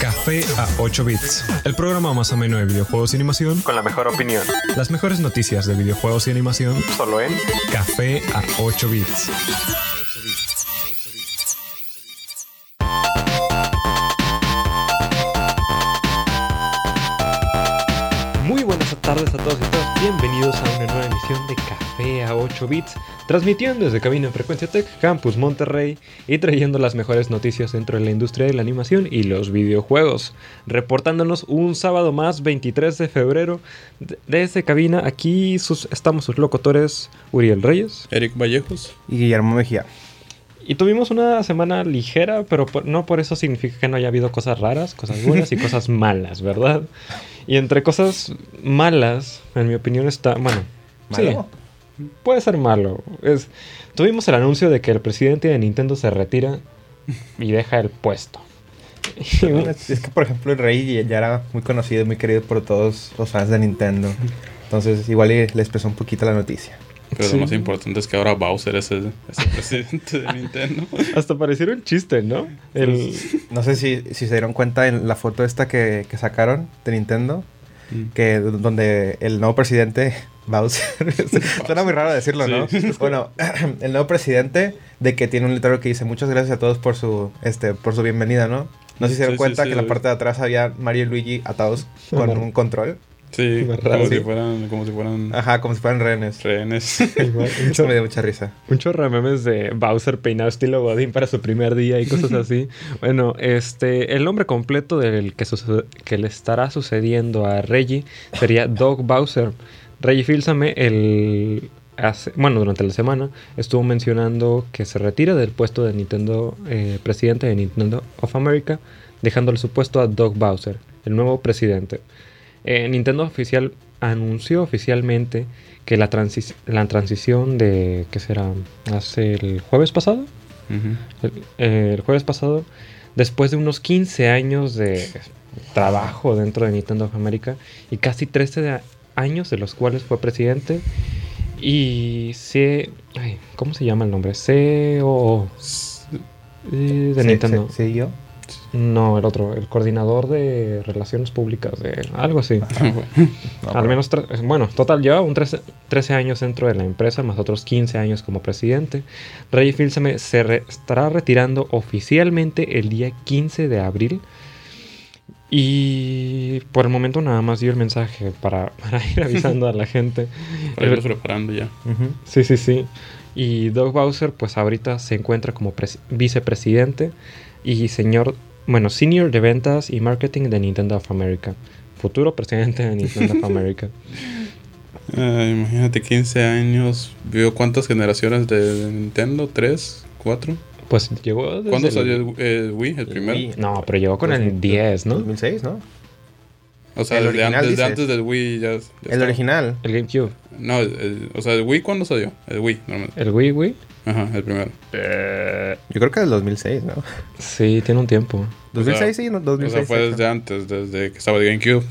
Café a 8 bits, el programa más ameno de videojuegos y animación con la mejor opinión. Las mejores noticias de videojuegos y animación Solo en Café a 8 bits. 8 bits, transmitiendo desde cabina en Frecuencia Tech, Campus Monterrey y trayendo las mejores noticias dentro de la industria de la animación y los videojuegos. Reportándonos un sábado más, 23 de febrero, de- desde cabina, aquí sus- estamos sus locutores Uriel Reyes. Eric Vallejos. Y Guillermo Mejía. Y tuvimos una semana ligera, pero por- no por eso significa que no haya habido cosas raras, cosas buenas y cosas malas, ¿verdad? Y entre cosas malas, en mi opinión, está. Bueno, ¿Malo? sí, puede ser malo. Es, tuvimos el anuncio de que el presidente de Nintendo se retira y deja el puesto. Es que, por ejemplo, el Rey ya era muy conocido y muy querido por todos los fans de Nintendo. Entonces, igual les pesó un poquito la noticia. Pero Sí. lo más importante es que ahora Bowser es el, es el presidente de Nintendo. hasta pareciera un chiste, ¿no? El, No sé si, si se dieron cuenta en la foto esta que, que sacaron de Nintendo, Mm. que donde el nuevo presidente, Bowser, suena muy raro decirlo, ¿no? Sí. Bueno, el nuevo presidente de que tiene un letrero que dice muchas gracias a todos por su, este, por su bienvenida, ¿no? No sé si se dieron Sí, cuenta sí, que en la parte de atrás había Mario y Luigi atados con un control. Sí, Más como raro. si fueran, como si fueran Ajá, como si fueran rehenes. rehenes. Eso me dio mucha risa. Un chorro de memes de Bowser peinado estilo Godín para su primer día y cosas así. bueno, este, el nombre completo del que, que le estará sucediendo a Reggie sería Doug Bowser. Reggie Fils-Aimé, el, hace- bueno, durante la semana estuvo mencionando que se retira del puesto de Nintendo, eh, presidente de Nintendo of America, dejándole su puesto a Doug Bowser, el nuevo presidente. Eh, Nintendo oficial anunció oficialmente que la, transi- la transición de, ¿qué será? Hace el jueves pasado. El, eh, el jueves pasado, después de unos 15 años de trabajo dentro de Nintendo of America y casi 13 de- años de los cuales fue presidente. Y se. ay, ¿Cómo se llama el nombre? CEO eh, de Nintendo. yo. No, el otro, el coordinador de relaciones públicas, de algo así. No, Al menos, bueno, total, lleva un 13, 13 años dentro de la empresa, más otros 15 años como presidente. Reggie Fils-Aimé se re- estará retirando oficialmente el día 15 de abril. Y por el momento nada más dio el mensaje para, para ir avisando a la gente. Para irlos preparando ya. Sí, sí, sí. Y Doug Bowser, pues ahorita se encuentra como pres- vicepresidente y señor, bueno, senior de ventas y marketing de Nintendo of America. Futuro presidente de Nintendo of America. Imagínate, 15 años. ¿Vio cuántas generaciones de, de Nintendo? ¿Tres? ¿Cuatro? Pues llegó desde ¿Cuándo el- salió el, el Wii? ¿El primero? Wii. No, pero llegó con el 10, ¿no? 2006, ¿no? O sea, El desde, original, antes, desde antes del Wii ya... ya El estaba. original. El GameCube. No, el- el- o sea, ¿el Wii cuándo salió? El Wii, normalmente. El Wii Wii. Ajá, el primero. Yo creo que del 2006, ¿no? Sí, tiene un tiempo. 2006, sí, no, O 2006. sea, fue desde antes, desde que estaba el GameCube.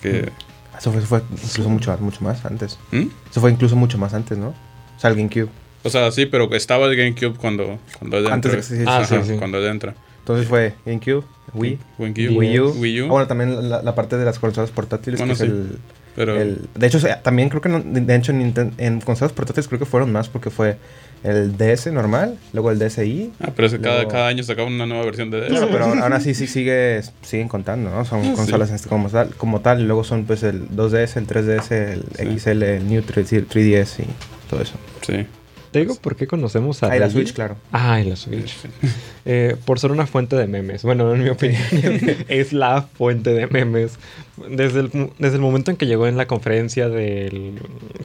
Que... Eso fue, eso fue incluso mucho, mucho más antes. ¿Mm? Eso fue incluso mucho más antes, ¿no? O sea, el GameCube. O sea, sí, pero estaba el GameCube cuando, cuando él Antes de entra. que se- Ah, sí, sí. Cuando él entra. Entonces fue GameCube, Wii, Wii Wii U. Wii U. Ah, bueno, también la, la parte de las consolas portátiles, Bueno, que es sí. el, Pero el- De hecho, también creo que no- de hecho en, en consolas portátiles creo que fueron más porque fue el DS normal, luego el DSi. Ah, pero es que cada, Luego- cada año sacaban una nueva versión de DS. Claro, pero ahora, sí, sí sigue, siguen contando, ¿no? Son Ah, consolas sí. este, como, tal, como tal, y luego son pues el 2DS, el 3DS, el Sí. XL, el New 3, 3DS y todo eso. Sí. Te digo por qué conocemos a Ah, y la? Switch, claro. Ah, y la Switch. Eh, por ser una fuente de memes. Bueno, en mi opinión, es la fuente de memes. Desde el, desde el momento en que llegó en la conferencia del,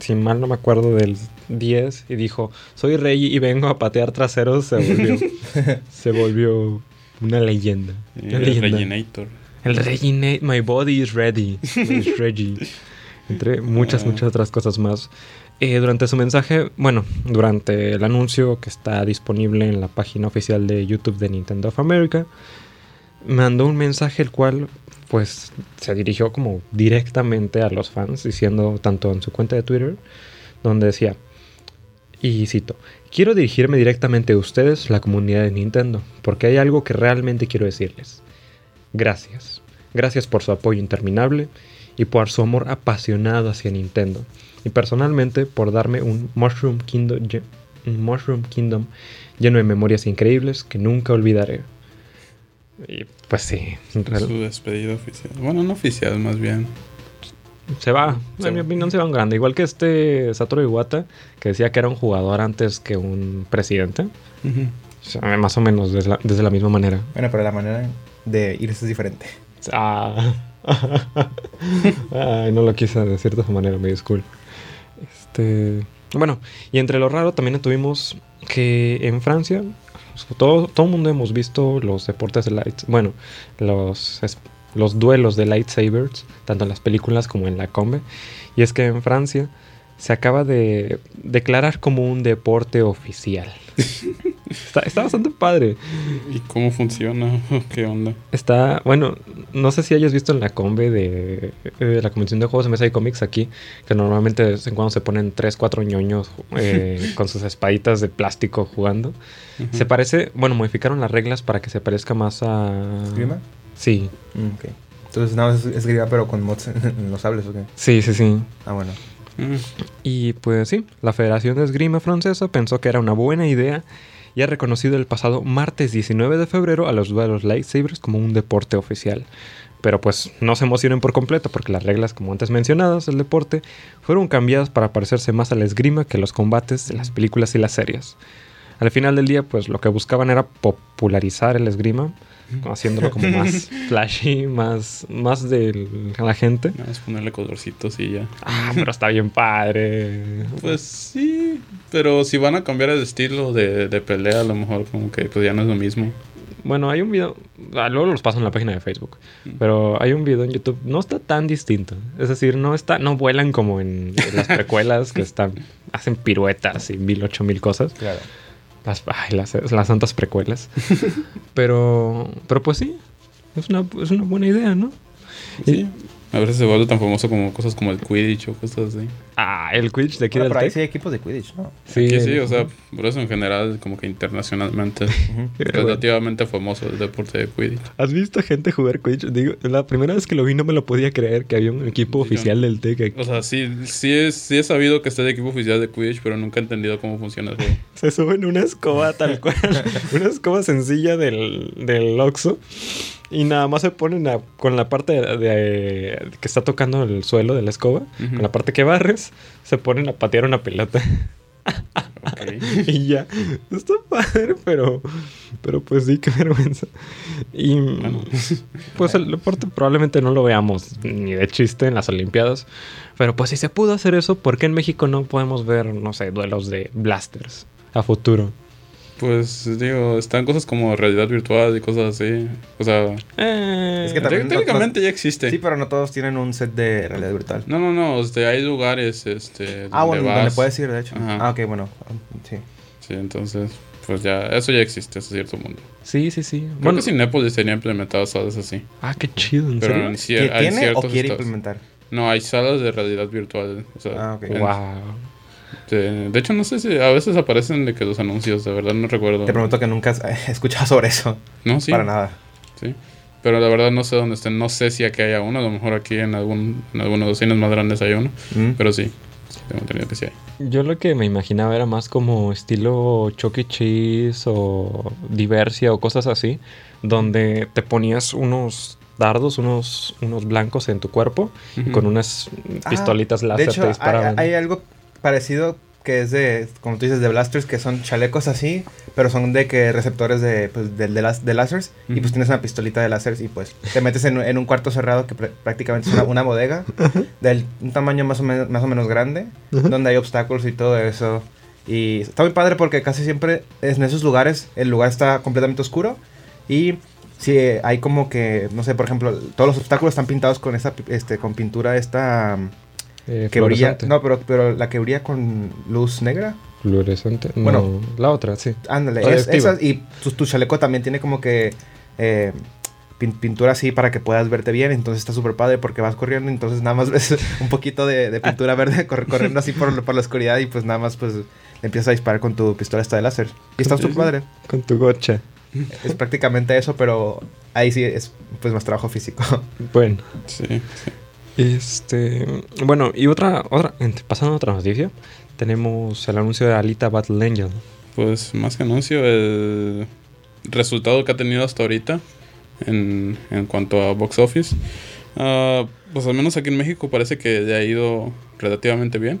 si mal no me acuerdo, del 10 y dijo, soy rey y vengo a patear traseros, se volvió, se volvió una leyenda. Una el leyenda. Reginator. El Regine, my body is ready. Is ready. Entre muchas, Ah. muchas otras cosas más. Eh, durante su mensaje, bueno, durante el anuncio que está disponible en la página oficial de YouTube de Nintendo of America, mandó un mensaje el cual, pues, se dirigió como directamente a los fans, diciendo tanto en su cuenta de Twitter, donde decía, y cito, Quiero dirigirme directamente a ustedes, la comunidad de Nintendo, porque hay algo que realmente quiero decirles. Gracias. Gracias por su apoyo interminable y por su amor apasionado hacia Nintendo. Y personalmente por darme un Mushroom Kingdom, un Mushroom Kingdom lleno de memorias increíbles que nunca olvidaré. Y pues sí, Su despedida oficial. Bueno, no oficial, más bien. se va. Se en mi opinión se va un grande. Igual que este Satoru Iwata, que decía que era un jugador antes que un presidente. Ujú. O sea, más o menos desde la, desde la misma manera. Bueno, pero la manera de irse es diferente. Ah. Ay, no lo quise decir de esa manera, me disculpo. Este. Bueno, y entre lo raro también tuvimos que en Francia, todo, todo el mundo hemos visto los deportes de light. Bueno, los, los duelos de lightsabers, tanto en las películas como en la combe. Y es que en Francia se acaba de declarar como un deporte oficial. está, está bastante padre. ¿Y cómo funciona? ¿Qué onda? Está, bueno, no sé si hayas visto en la combe de, de la Convención de Juegos de Mesa y Cómics aquí, que normalmente de vez en cuando se ponen 3, 4 ñoños eh, con sus espaditas de plástico jugando. Se parece, bueno, modificaron las reglas para que se parezca más a... ¿Esgrima? Sí, Mm, ok. Entonces nada más es esgrima, pero con mods en, los sables, ¿o qué? sí, sí, sí. Ah, bueno. Y pues sí, la Federación de Esgrima Francesa pensó que era una buena idea y ha reconocido el pasado martes 19 de febrero a los duelos lightsabers como un deporte oficial. Pero pues no se emocionen por completo porque las reglas, como antes mencionadas, del deporte fueron cambiadas para parecerse más a la esgrima que a los combates de las películas y las series. Al final del día, pues lo que buscaban era popularizar el esgrima, haciéndolo como más flashy, más, más de la gente. Nada más ponerle colorcitos y ya. Ah, pero está bien padre. Pues sí, pero si van a cambiar el estilo de, de pelea, a lo mejor como que pues ya no es lo mismo. Bueno, hay un video, ah, luego los paso en la página de Facebook, pero hay un video en YouTube, no está tan distinto. Es decir, no está, no vuelan como en, en las precuelas que están, hacen piruetas y mil, ocho mil cosas. Claro. Las, ay, las, las santas precuelas. pero, pero pues sí, es una, es una buena idea, ¿no? Sí. A veces se vuelve tan famoso como cosas como el Quidditch o cosas así. Ah, el Quidditch de aquí Bueno, del pero ahí Tec. sí hay equipos de Quidditch, ¿no? Sí, Aquí sí, el- o sea, por eso en general, como que internacionalmente, relativamente famoso el deporte de Quidditch. ¿Has visto gente jugar Quidditch? Digo, la primera vez que lo vi no me lo podía creer que había un equipo Sí, oficial del Tec aquí. O sea, sí, sí, es, sí he sabido que está el equipo oficial de Quidditch, pero nunca he entendido cómo funciona el juego. Se suben una escoba tal cual, una escoba sencilla del, del Oxxo y nada más se ponen a- con la parte de, de- que está tocando el suelo de la escoba, Ujú. con la parte que barres, se ponen a patear una pelota Ok. y ya. Está padre, pero, pero pues sí, qué vergüenza. Y Bueno. pues el deporte probablemente no lo veamos ni de chiste en las Olimpiadas, pero pues si se pudo hacer eso, ¿por qué en México no podemos ver, no sé, duelos de blasters a futuro? Pues digo, están cosas como realidad virtual y cosas así. O sea, Eh, Es que también no- técnicamente ya existe. Sí, pero no todos tienen un set de realidad virtual. No, no, no, este, hay lugares, este, ah, bueno, vas. donde puedes ir, de hecho. Ajá. Ah, ok, bueno. Sí. Sí, entonces, pues ya, eso ya existe hasta cierto mundo. Sí, sí, sí. Creo Bueno, que Cinépolis tenía implementado salas así. Ah, qué chido, ¿en Pero serio? en ¿Que cier- hay ¿Tiene o quiere estados. implementar? No, hay salas de realidad virtual. O sea, Ah, ok. en- Wow. De, de hecho, no sé si a veces aparecen de que los anuncios, de verdad no recuerdo. Te prometo que nunca has escuchado sobre eso. No, sí. Para nada. Sí. Pero la verdad no sé dónde estén. No sé si aquí haya uno. A lo mejor aquí en algún en algunos de los cines más grandes hay uno. Mm. Pero sí. sí, Tengo entendido que sí hay. Yo lo que me imaginaba era más como estilo Chuck E. Cheese o Diversia o cosas así, donde te ponías unos dardos, unos, unos blancos en tu cuerpo y con unas Ah, pistolitas De láser hecho, te hay, disparaban. hay algo parecido que es de, como tú dices, de blasters, que son chalecos así, pero son de que receptores de, pues, de, de, las- de láseres, y pues tienes una pistolita de láseres y pues te metes en, en un cuarto cerrado que pr- prácticamente es una, una bodega del un tamaño más o menos, más o menos grande, donde hay obstáculos y todo eso. Y está muy padre porque casi siempre en esos lugares el lugar está completamente oscuro y si hay como que, no sé, por ejemplo, todos los obstáculos están pintados con esa, pi- este, con pintura esta... Eh, Que brilla, no, pero, pero la que brilla con luz negra. Fluorescente. No, Bueno. la otra, sí. Ándale, es, Radioactiva. esas, y tu, tu chaleco también tiene como que eh, pin- pintura así para que puedas verte bien. Entonces está súper padre porque vas corriendo, entonces nada más ves un poquito de, de pintura verde corriendo así por, por la oscuridad y pues nada más pues le empiezas a disparar con tu pistola esta de láser. Y está súper padre. Con tu gocha. Es prácticamente eso, pero ahí sí es pues más trabajo físico. Bueno. Sí, sí. Este. Bueno, y otra. otra pasando a otra noticia. Tenemos el anuncio de Alita Battle Angel. Pues más que anuncio, el resultado que ha tenido hasta ahorita en, en cuanto a box office, ah, pues al menos aquí en México parece que le ha ido relativamente bien.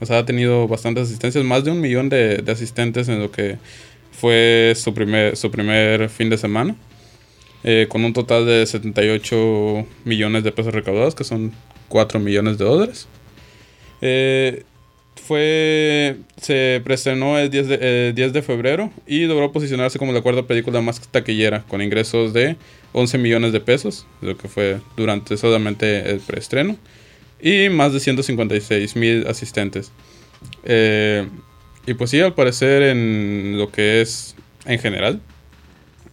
O sea, ha tenido bastantes asistencias, más de un millón de, de asistentes en lo que fue su primer, su primer fin de semana, eh, con un total de 78 millones de pesos recaudados, que son 4 millones de dólares. Eh, fue se preestrenó el 10 de, eh, 10 de febrero y logró posicionarse como la cuarta película más taquillera con ingresos de 11 millones de pesos, lo que fue durante solamente el preestreno y más de 156 mil asistentes. Eh, y pues sí, al parecer en lo que es en general,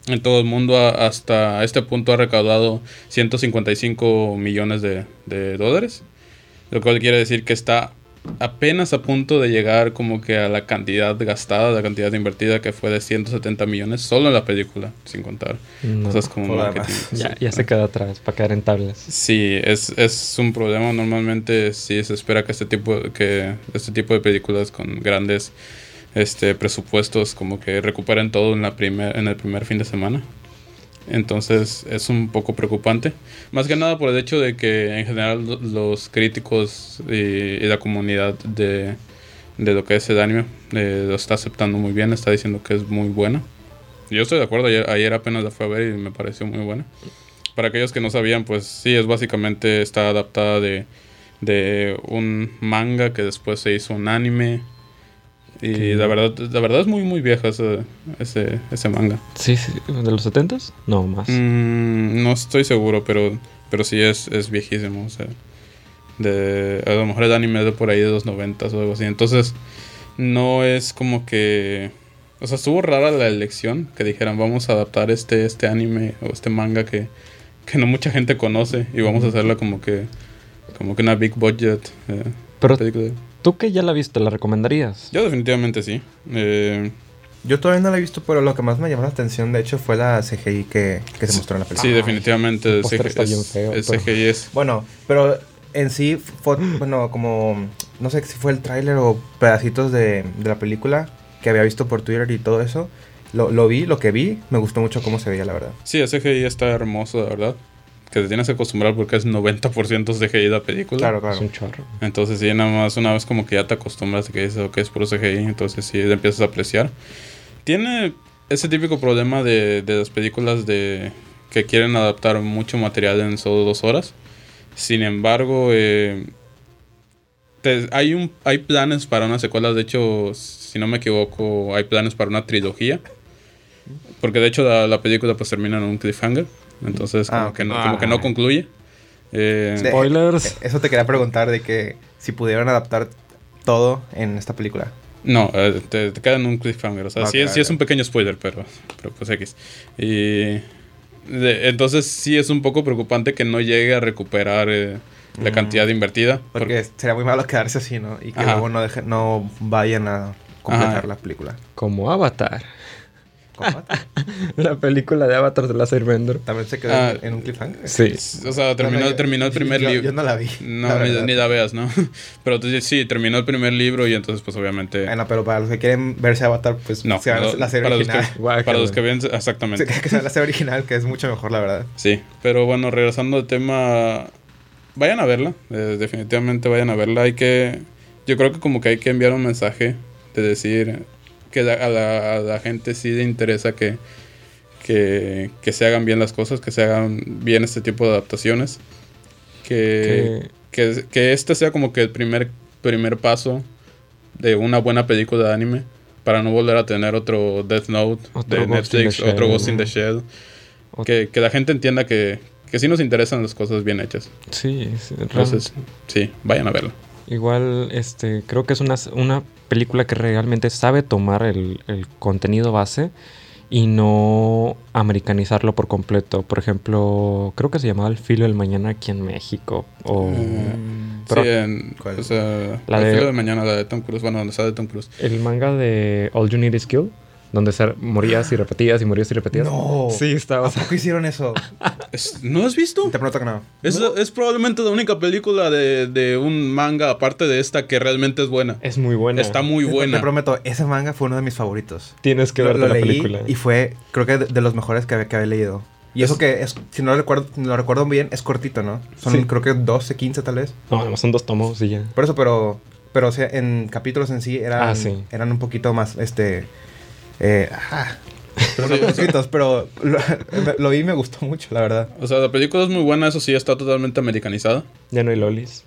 en todo el mundo a- hasta este punto ha recaudado 155 millones de, de dólares, lo cual quiere decir que está apenas a punto de llegar como que a la cantidad gastada, la cantidad invertida que fue de 170 millones solo en la película, sin contar No, cosas como marketing. demás. ya, Sí. ya se queda atrás para quedar en tablas. Sí, es, es un problema. Normalmente sí se espera que este tipo, que este tipo de películas con grandes este, presupuestos como que recuperen todo en, la primer, en el primer fin de semana. Entonces es un poco preocupante. Más que nada por el hecho de que en general lo- los críticos y, y la comunidad de, de lo que es el anime eh, lo está aceptando muy bien, está diciendo que es muy buena. Yo estoy de acuerdo, ayer, ayer apenas la fui a ver y me pareció muy buena. Para aquellos que no sabían, pues sí, es básicamente está adaptada de, de un manga que después se hizo un anime. Y Que- la verdad, la verdad es muy muy vieja ese, ese, ese manga. Sí, sí, ¿de los 70s? No, más. Mm, no estoy seguro, pero, pero sí es, es viejísimo. O sea, de, a lo mejor el anime es de por ahí de los 90 o algo así. Entonces, no es como que. O sea, estuvo rara la elección que dijeran vamos a adaptar este, este anime o este manga que, que no mucha gente conoce y vamos a hacerla como que como que una big budget eh, Pero película. Tú que ya la viste, ¿la recomendarías? Yo definitivamente sí. Eh, Yo todavía no la he visto, pero lo que más me llamó la atención, de hecho, fue la CGI que, que se mostró en la película. sí, definitivamente. el CGI está bien es- feo, el pero- CGI es Bueno, pero en sí fue, bueno, como, no sé si fue el tráiler o pedacitos de, de la película que había visto por Twitter y todo eso. Lo, lo vi, lo que vi, me gustó mucho cómo se veía, la verdad. Sí, el CGI está hermoso, de verdad. Que te tienes que acostumbrar porque es 90% CGI la película. Claro, Es claro. un chorro. Entonces sí, nada más una vez como que ya te acostumbras a que es, que es puro CGI, entonces sí, le empiezas a apreciar. Tiene ese típico problema de, de las películas de que quieren adaptar mucho material en solo dos horas. Sin embargo, eh, te- hay, un, hay planes para una secuela, de hecho, si no me equivoco, hay planes para una trilogía. Porque de hecho la, la película pues termina en un cliffhanger. Entonces como, Ah, ok. que, no, como que no Ah. concluye. Eh, Spoilers. Eh, Eso te quería preguntar de que si pudieran adaptar todo en esta película. No, eh, te, te queda en un cliffhanger. O sea, sí, Ok, es, sí es un pequeño spoiler, pero, pero pues X. Y de- entonces sí es un poco preocupante que no llegue a recuperar eh, la Mm. cantidad invertida. Porque sería muy malo quedarse así, ¿no? Y que Ajá. luego no, deje- no vayan a completar Ajá. la película. Como Avatar. La película de Avatar de Last Airbender. También se quedó Ah, en- en un cliffhanger. Sí. O sea, terminó, terminó el primer libro. Yo no la vi. No, la ni, ni la veas, ¿no? Pero entonces, sí, terminó el primer libro y entonces pues obviamente... Bueno, pero para los que quieren verse Avatar, pues no, se no, la serie para, los original. que, Guácala. para los que ven... Se Exactamente. cree que sea la serie original, que es mucho mejor, la verdad. Sí, pero bueno, regresando al tema, vayan a verla, eh, definitivamente vayan a verla. Hay que, yo creo que como que hay que enviar un mensaje de decir que a, la, a la gente sí le interesa que, que, que se hagan bien las cosas, que se hagan bien este tipo de adaptaciones, que, que, que este sea como que el primer, primer paso de una buena película de anime. Para no volver a tener otro Death Note Otro de Netflix, Shell. otro Ghost in the Shell que, que la gente entienda que, que sí nos interesan las cosas bien hechas. Sí, sí, Entonces, sí, vayan a verlo. Igual, este, creo que es una, una película que realmente sabe tomar el, el contenido base y no americanizarlo por completo. Por ejemplo, creo que se llamaba El filo del mañana aquí en México. O Mm. Pero sí, en, ¿Cuál? o sea, La la de- de... de mañana, la de Tom Cruise, bueno, donde sale de Tom Cruise. el manga de All You Need Is Kill, donde morías y repetías y morías y repetías. No. Sí, estaba. ¿A poco hicieron eso? Es- ¿No has visto? Te prometo que no. Es, es probablemente la única película de, de un manga, aparte de esta, que realmente es buena. Es muy buena. Está muy Te- buena. Te prometo, ese manga fue uno de mis favoritos. Tienes que ver la leí película. y fue, creo que de, de los mejores que, había- que había leído. Y eso que, es, si no lo recuerdo, lo recuerdo bien, es cortito, ¿no? Son Sí. creo que 12, 15 tal vez. No, además son dos tomos y ya. Por eso, pero, pero o sea, en capítulos en sí eran, Ah, sí. eran un poquito más, este... Eh, ajá. Pero lo, lo vi y me gustó mucho, la verdad. O sea, la película es muy buena, eso sí, está totalmente americanizada. Ya no hay lolis.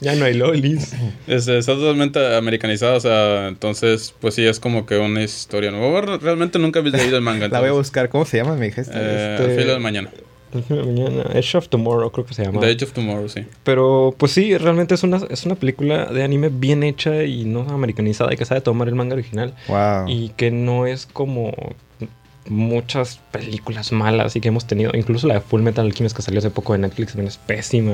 ya no hay lolis. Este, está totalmente americanizada, o sea, entonces, pues sí, es como que una historia nueva. Realmente nunca había leído el manga. La voy a buscar. ¿Cómo se llama? Me dijiste. Eh, Este- Al filo de mañana. El fin de mañana. Edge of Tomorrow, creo que se llama. The Age of Tomorrow, sí. Pero, pues sí, realmente es una, es una película de anime bien hecha y no americanizada y que sabe tomar el manga original. wow. Y que no es como muchas películas malas y que hemos tenido. Incluso la de Full Metal Alchemist que salió hace poco de Netflix también es pésima.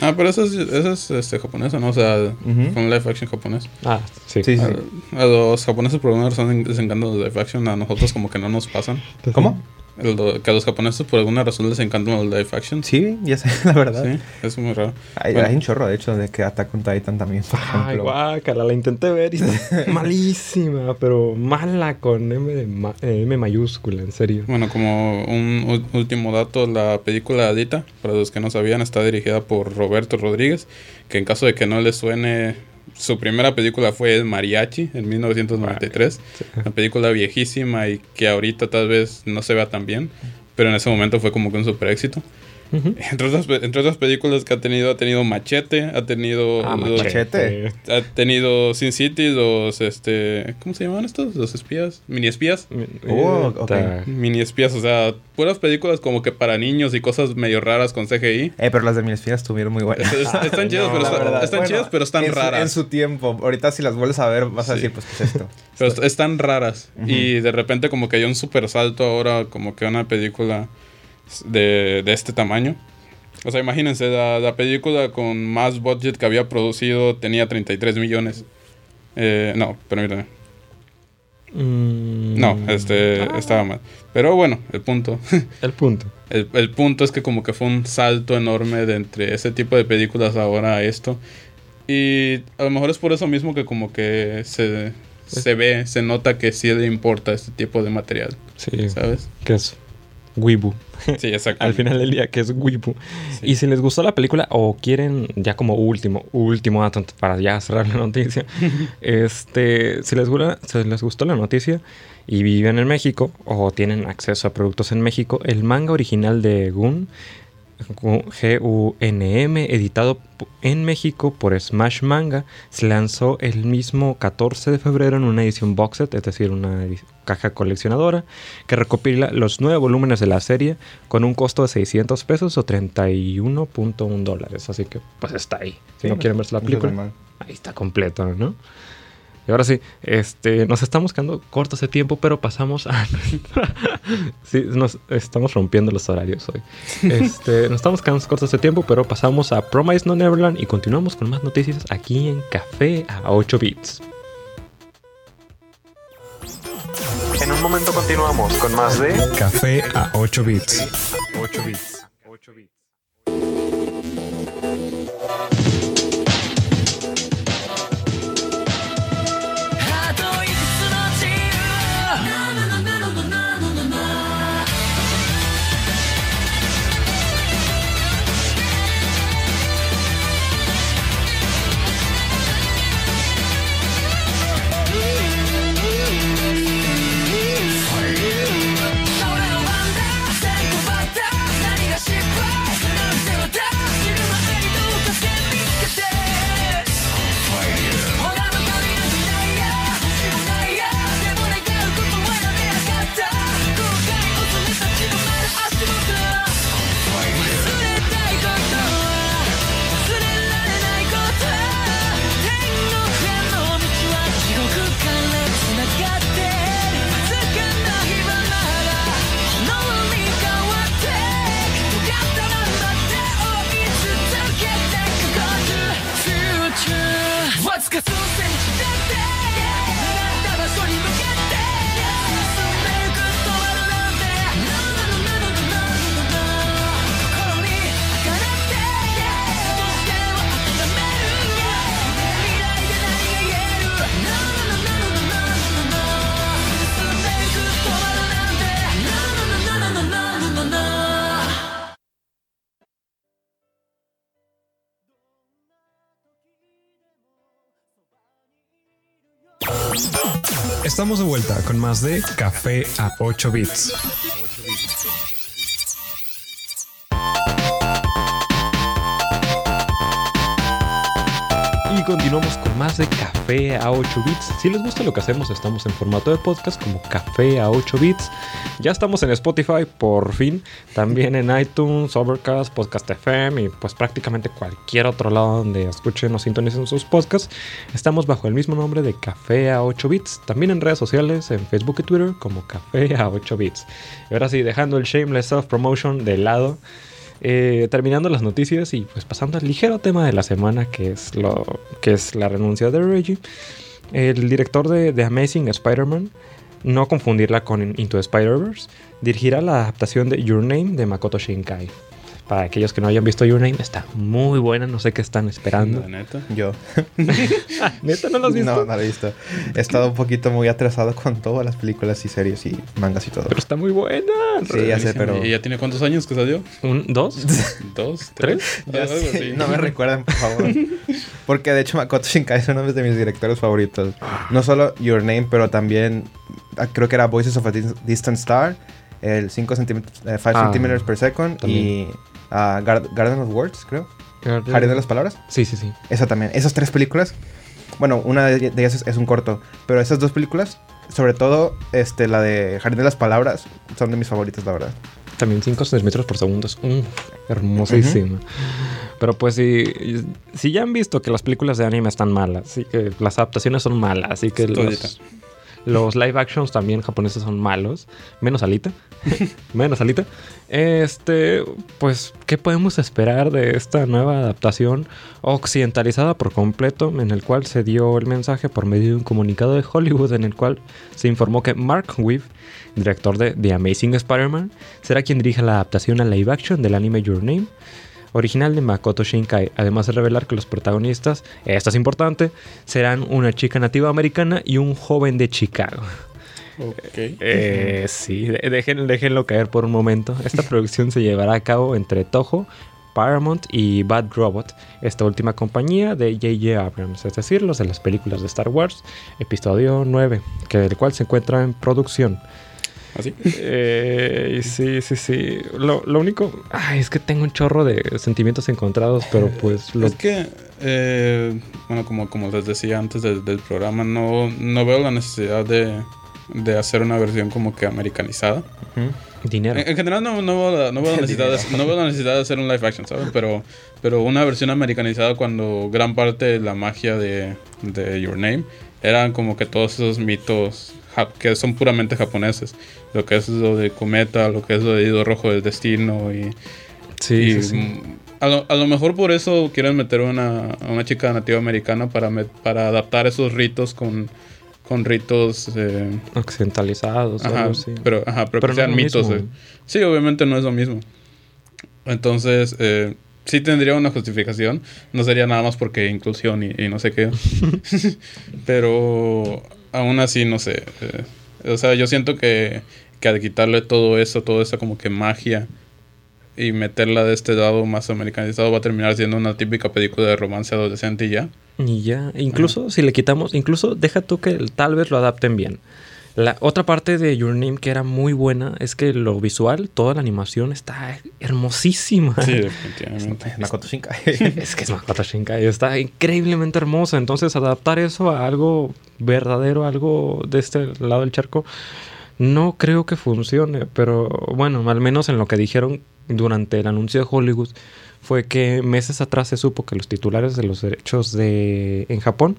Ah, pero esa es, esa es este, japonesa, ¿no? O sea, Ujú. fue un live action japonés. Ah, sí. Sí, sí. A, a los japoneses por alguna razón les encantan los live action, a nosotros como que no nos pasan. ¿Cómo? Que a los japoneses por alguna razón les encantan los live action. Sí, ya sé, la verdad. Sí, es muy raro. Hay, Bueno. hay un chorro, de hecho, de que Attack on Titan también, por Ay, guácala, la intenté ver y está malísima, pero mala con M, de ma- eh, M mayúscula, en serio. Bueno, como un último dato, la película Adita, para los que no sabían, está dirigida por Roberto Rodríguez, que en caso de que no les suene, su primera película fue El Mariachi en 1993, una película viejísima y que ahorita tal vez no se vea tan bien, pero en ese momento fue como que un super éxito. Entre otras, entre otras películas que ha tenido, ha tenido Machete, ha tenido... Ah, los- Machete. Ha tenido Sin City, los, este... ¿Cómo se llaman estos? Los espías, mini espías. Oh, ok. Está- Mini espías, o sea, puras películas como que para niños y cosas medio raras con CGI. Eh, pero las de mis espías estuvieron muy buenas. Es- es- están chidas, No, pero, están- Bueno, chidas, pero están en su- raras. en su tiempo. Ahorita si las vuelves a ver vas a decir, pues, ¿qué es esto? Pero est- están raras. Y de repente como que hay un super salto ahora, como que una película de, de este tamaño. O sea, imagínense, la, la película con más budget que había producido tenía 33 millones. Eh, no, permítame. Mm, No, este, ah, estaba mal. Pero bueno, el punto. El punto. El, el punto es que como que fue un salto enorme de entre ese tipo de películas ahora a esto. Y a lo mejor es por eso mismo que como que se, se ve, se nota que sí le importa este tipo de material, Sí, ¿sabes? que es Wibu. Sí, exacto. Al final del día, que es Wibu. Sí. Y si les gustó la película o quieren, ya como último, último dato para ya cerrar la noticia, este, si les, gula- si les gustó la noticia y viven en México o tienen acceso a productos en México, el manga original de Gun, G-U-N-M, editado en México por Smash Manga, se lanzó el mismo 14 de febrero en una edición box set, es decir, una caja coleccionadora, que recopila los nueve volúmenes de la serie con un costo de 600 pesos o 31.1 dólares. Así que, pues está ahí. Si Sí, no quieren verse la película, ahí está completo, ¿no? Y ahora sí, este, nos estamos quedando cortos de tiempo, pero pasamos a... sí, nos estamos rompiendo los horarios hoy. Este, nos estamos quedando cortos de tiempo, pero pasamos a Promise No Neverland y continuamos con más noticias aquí en Café a 8 bits. En un momento continuamos con más de... Café a 8 bits. 8 bits. あ Estamos de vuelta con más de Café a 8 bits. Continuamos con más de Café a 8 bits. Si les gusta lo que hacemos, estamos en formato de podcast como Café a 8 bits. Ya estamos en Spotify, por fin. También en iTunes, Overcast, Podcast FM y pues prácticamente cualquier otro lado donde escuchen o sintonicen sus podcasts. Estamos bajo el mismo nombre de Café a 8 bits. También en redes sociales, en Facebook y Twitter como Café a 8 bits. Y ahora sí, dejando el shameless self-promotion de lado. Eh, terminando las noticias y pues pasando al ligero tema de la semana que es lo que es la renuncia de Reggie el director de Amazing Spider-Man no confundirla con Into Spider-Verse dirigirá la adaptación de Your Name de Makoto Shinkai para aquellos que no hayan visto Your Name está muy buena no sé qué están esperando neta. Yo. Neta no lo has visto No, no lo he visto. He estado un poquito muy atrasado con todas las películas y series y mangas y todo. pero está muy buena Sí, ya sé, pero... ¿Y ya tiene cuántos años que salió? un dos ¿Dos? tres Ya Algo sé, así. No me recuerden, por favor. Porque de hecho Makoto Shinkai es uno de mis directores favoritos. No solo Your Name, pero también ah, creo que era Voices of a Dis- Distant Star, el 5 centímetros, 5 Ah, centímetros per second también. y Gar- Garden of Words, creo. Jardín de las Palabras. sí sí sí Esa también. Esas tres películas. Bueno, una de ellas es, es un corto. Pero esas dos películas, sobre todo este, la de Jardín de las Palabras, son de mis favoritas, la verdad. También 5 centímetros por segundo es un hermosísimo. Pero pues si, si ya han visto que las películas de anime están malas, así que las adaptaciones son malas, así que los, los live actions también japoneses son malos, menos Alita, menos Alita. Este, pues, ¿qué podemos esperar de esta nueva adaptación occidentalizada por completo, en el cual se dio el mensaje por medio de un comunicado de Hollywood en el cual se informó que Mark Weave, director de The Amazing Spider-Man, será quien dirija la adaptación a live action del anime Your Name, original de Makoto Shinkai, además de revelar que los protagonistas, esto es importante, serán una chica nativa americana y un joven de Chicago. Eh, sí, de- dejen- déjenlo caer por un momento. Esta producción se llevará a cabo entre Toho, Paramount y Bad Robot, esta última compañía de J.J. Abrams, es decir, los de las películas de Star Wars, episodio 9, que el cual se encuentra en producción. ¿Así? Eh, sí, sí, sí. Lo, lo único, ay, es que tengo un chorro de sentimientos encontrados, pero pues lo Es que, eh, bueno, como, como les decía antes del, del programa, no, no veo la necesidad de, de hacer una versión como que americanizada. dinero. En, en general no, no, veo la, no, veo la necesidad de, no veo la necesidad de hacer un live action, ¿sabes? Pero, pero una versión americanizada cuando gran parte de la magia de, de Your Name eran como que todos esos mitos que son puramente japoneses. Lo que es lo de Cometa, lo que es lo de Ido Rojo del Destino y... Sí, y, sí, sí. mm, A, lo, a lo mejor por eso quieren meter una, a una chica nativa americana para, met- para adaptar esos ritos con, con ritos... eh, Occidentalizados, Ajá, algo así. pero, ajá, pero, Pero que no sean mitos. eh. Sí, obviamente no es lo mismo. Entonces, eh, sí tendría una justificación. No sería nada más porque inclusión y, y no sé qué. pero aún así, no sé. eh, o sea, yo siento que, que al quitarle todo eso, toda esa como que magia y meterla de este lado más americanizado va a terminar siendo una típica película de romance adolescente y ya. Y ya, incluso si le quitamos, incluso deja tú que tal vez lo adapten bien. La otra parte de Your Name que era muy buena es que lo visual, toda la animación está hermosísima. Sí, definitivamente. Makoto Shinkai. Es que es Makoto Shinkai, está increíblemente hermosa. Entonces, adaptar eso a algo verdadero, algo de este lado del charco, no creo que funcione. Pero bueno, al menos en lo que dijeron durante el anuncio de Hollywood, fue que meses atrás se supo que los titulares de los derechos de en Japón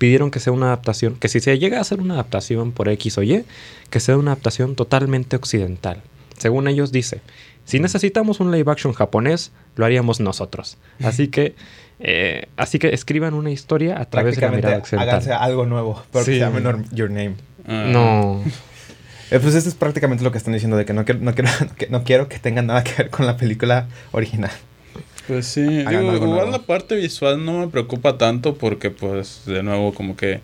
pidieron que sea una adaptación, que si se llega a hacer una adaptación por X o Y, que sea una adaptación totalmente occidental. Según ellos dice, si necesitamos un live action japonés, lo haríamos nosotros. Así que, eh, así que escriban una historia a través de la mirada Prácticamente háganse occidental. algo nuevo. Pero que Sí. se llame Your Name. Ah, No, Eh, pues esto es prácticamente lo que están diciendo de que no quiero, no quiero, que no quiero que tenga nada que ver con la película original. Pues sí, digo, igual nuevo. la parte visual no me preocupa tanto porque pues de nuevo como que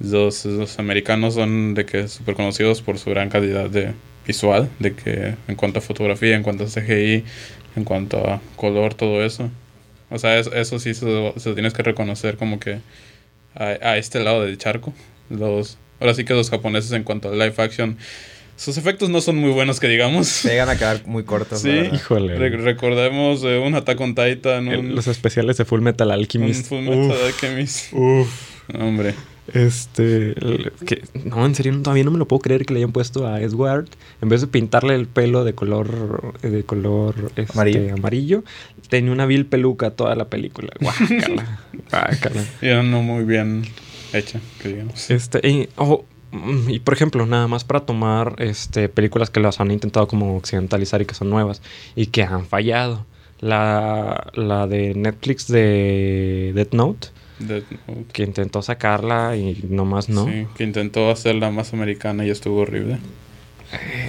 los, los americanos son de que súper conocidos por su gran calidad de visual, de que en cuanto a fotografía, en cuanto a CGI, en cuanto a color, todo eso. O sea, es- eso sí se, se tienes que reconocer como que a, a este lado del charco. Los, ahora sí que los japoneses en cuanto a live action, sus efectos no son muy buenos que digamos. Se llegan a quedar muy cortos. Sí. Híjole. Re- recordemos eh, un Attack on Titan, El- un, los especiales de Full Metal un Alchemist. Full Metal Uf, Alchemist. uf. Hombre, Este, que, no, en serio, todavía no me lo puedo creer que le hayan puesto a Edward, en vez de pintarle el pelo de color, de color este, Amarillo. amarillo, tenía una vil peluca toda la película. Guácala, guácala. ya no muy bien hecha, que digamos. Este, y, oh, y por ejemplo, nada más para tomar este, películas que las han intentado como occidentalizar y que son nuevas y que han fallado. La, la de Netflix de Death Note, Death Note. que intentó sacarla y nomás no. Sí, que intentó hacerla más americana y estuvo horrible.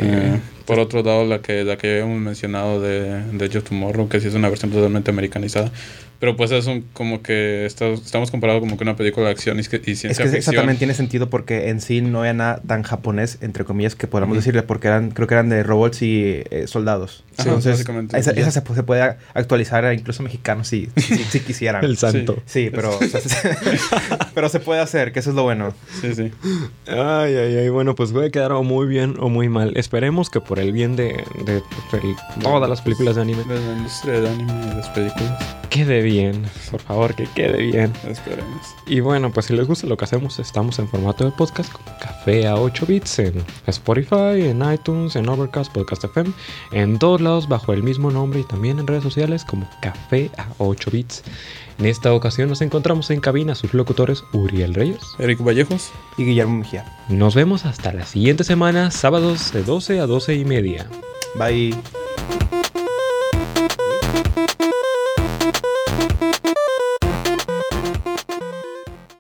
Eh, por otro lado, la que, la que habíamos mencionado de, de of Tomorrow, que sí es una versión totalmente americanizada. Pero pues es un, como que está- estamos comparado como que una película de acción y, que- y ciencia Es que esa ficción. también tiene sentido porque en sí no era nada tan japonés, entre comillas, que podamos decirle, porque eran, creo que eran de robots y eh, soldados. Ajá, Entonces, básicamente. esa, esa se, se puede actualizar a incluso mexicanos si, si, si quisieran. El santo. Sí, pero, o sea, pero se puede hacer, que eso es lo bueno. Sí, sí. Ay, ay, ay. Bueno, pues puede quedar o muy bien o muy mal. Esperemos que por el bien de, de- de todas las películas de anime De la industria del anime y de las películas. quede bien. Por favor, que quede bien. Esperemos. Y bueno, pues si les gusta lo que hacemos, estamos en formato de podcast como Café a 8 bits en Spotify, en iTunes, en Overcast, Podcast FM, en todos lados bajo el mismo nombre y también en redes sociales como Café a 8 bits. En esta ocasión nos encontramos en cabina sus locutores Uriel Reyes. Eric Vallejos. Y Guillermo Mejía. Nos vemos hasta la siguiente semana, sábados de 12 a 12 y media. Bye.